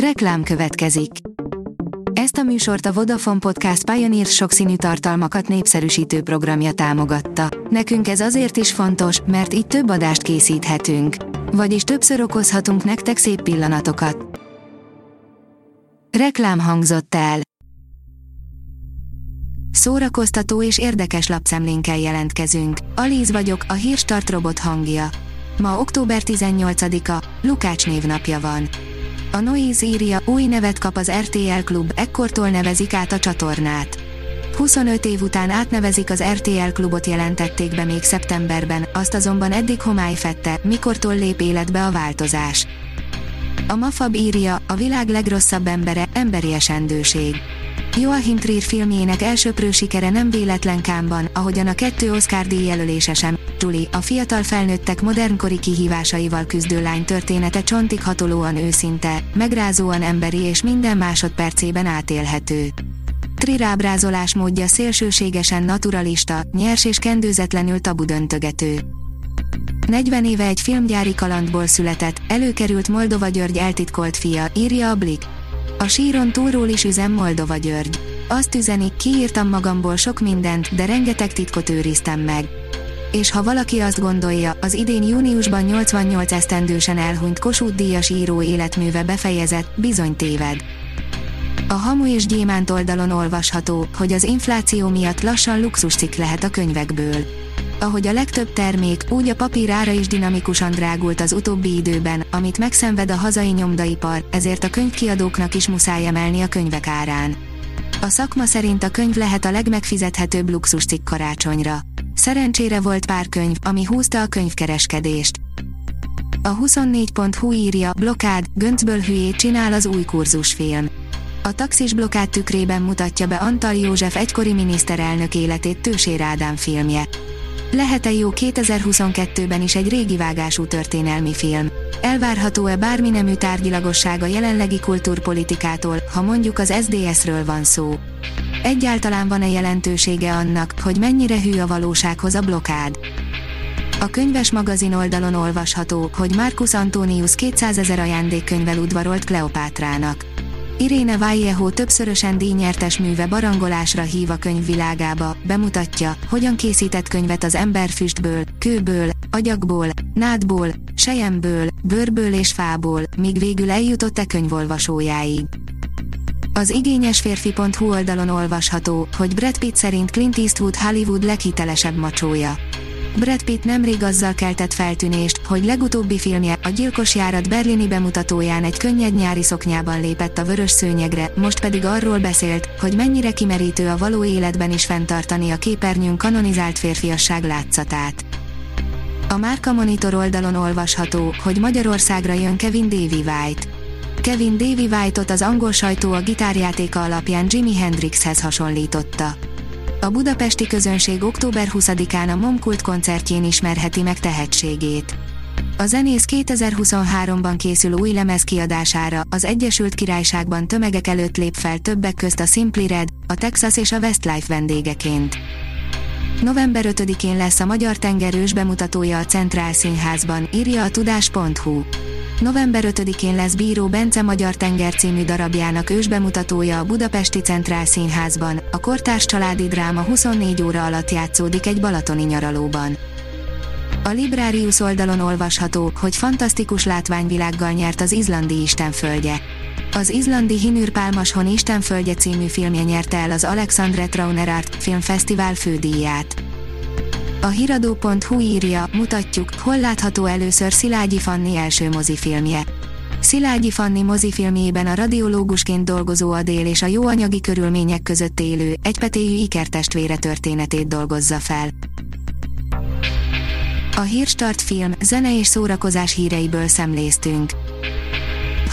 Reklám következik. Ezt a műsort a Vodafone Podcast Pioneer sokszínű tartalmakat népszerűsítő programja támogatta. Nekünk ez azért is fontos, mert így több adást készíthetünk. Vagyis többször okozhatunk nektek szép pillanatokat. Reklám hangzott el. Szórakoztató és érdekes lapszemlénkkel jelentkezünk. Alíz vagyok, a hírstart robot hangja. Ma október 18-a, Lukács névnapja van. A Noise írja, új nevet kap az RTL Klub, ekkortól nevezik át a csatornát. 25 év után átnevezik az RTL Klubot jelentették be még szeptemberben, azt azonban eddig homály fette, mikortól lép életbe a változás. A Mafab írja, a világ legrosszabb embere, emberi esendőség. Joachim Trier filmjének elsőprő sikere nem véletlen kámban, ahogyan a kettő Oscar díj jelölése sem. Julie, a fiatal felnőttek modernkori kihívásaival küzdő lány története csontig hatolóan őszinte, megrázóan emberi és minden másodpercében átélhető. Trier ábrázolás módja szélsőségesen naturalista, nyers és kendőzetlenül tabu döntögető. 40 éve egy filmgyári kalandból született, előkerült Moldova György eltitkolt fia, írja a Blik. A síron túlról is üzem Moldova György. Azt üzeni, kiírtam magamból sok mindent, de rengeteg titkot őriztem meg. És ha valaki azt gondolja, az idén júniusban 88 esztendősen elhunyt Kossuth Díjas író életműve befejezett, bizony téved. A Hamu és Gyémánt oldalon olvasható, hogy az infláció miatt lassan luxuscikk lehet a könyvekből. Ahogy a legtöbb termék, úgy a papír ára is dinamikusan drágult az utóbbi időben, amit megszenved a hazai nyomdaipar, ezért a könyvkiadóknak is muszáj emelni a könyvek árán. A szakma szerint a könyv lehet a legmegfizethetőbb luxuscikk karácsonyra. Szerencsére volt pár könyv, ami húzta a könyvkereskedést. A 24.hu írja, blokád, göncből hülyét csinál az új kurzusfilm. A taxis blokád tükrében mutatja be Antal József egykori miniszterelnök életét Tősér Ádám filmje. Lehet-e jó 2022-ben is egy régi vágású történelmi film? Elvárható-e bármi nemű tárgyilagosság a jelenlegi kultúrpolitikától, ha mondjuk az SDS-ről van szó? Egyáltalán van-e jelentősége annak, hogy mennyire hű a valósághoz a blokád? A könyves magazin oldalon olvasható, hogy Marcus Antonius 200 ezer ajándékkönyvvel udvarolt Kleopátrának. Iréne Vallejo többszörösen díjnyertes műve barangolásra hív a könyvvilágába, bemutatja, hogyan készített könyvet az ember füstből, kőből, agyagból, nádból, sejemből, bőrből és fából, míg végül eljutott e könyvolvasójáig. Az igényes férfi.hu oldalon olvasható, hogy Brad Pitt szerint Clint Eastwood Hollywood leghitelesebb macsója. Brad Pitt nemrég azzal keltett feltűnést, hogy legutóbbi filmje, a Gyilkos járat berlini bemutatóján egy könnyed nyári szoknyában lépett a vörös szőnyegre, most pedig arról beszélt, hogy mennyire kimerítő a való életben is fenntartani a képernyőn kanonizált férfiasság látszatát. A Márka Monitor oldalon olvasható, hogy Magyarországra jön Kevin Davy White. Kevin Davy White-ot az angol sajtó a gitárjátéka alapján Jimi Hendrixhez hasonlította. A budapesti közönség október 20-án a Momkult koncertjén ismerheti meg tehetségét. A zenész 2023-ban készül új lemez kiadására, az Egyesült Királyságban tömegek előtt lép fel többek közt a Simply Red, a Texas és a Westlife vendégeként. November 5-én lesz a Magyar Tengerős bemutatója a Centrál Színházban, írja a tudás.hu. November 5-én lesz Bíró Bence Magyar Tenger című darabjának ősbemutatója a Budapesti Centrál Színházban, a kortárs családi dráma 24 óra alatt játszódik egy balatoni nyaralóban. A Librarius oldalon olvasható, hogy fantasztikus látványvilággal nyert az izlandi istenföldje. Az izlandi Hinur Pálmashon Istenföldje című filmje nyerte el az Alexandre Trauner Art Filmfesztivál fődíját. A hiradó.hu írja, mutatjuk, hol látható először Szilágyi Fanni első mozifilmje. Szilágyi Fanni mozifilmjében a radiológusként dolgozó Adél és a jó anyagi körülmények között élő, egypetéjű ikertestvére történetét dolgozza fel. A Hírstart film, zene és szórakozás híreiből szemléztünk.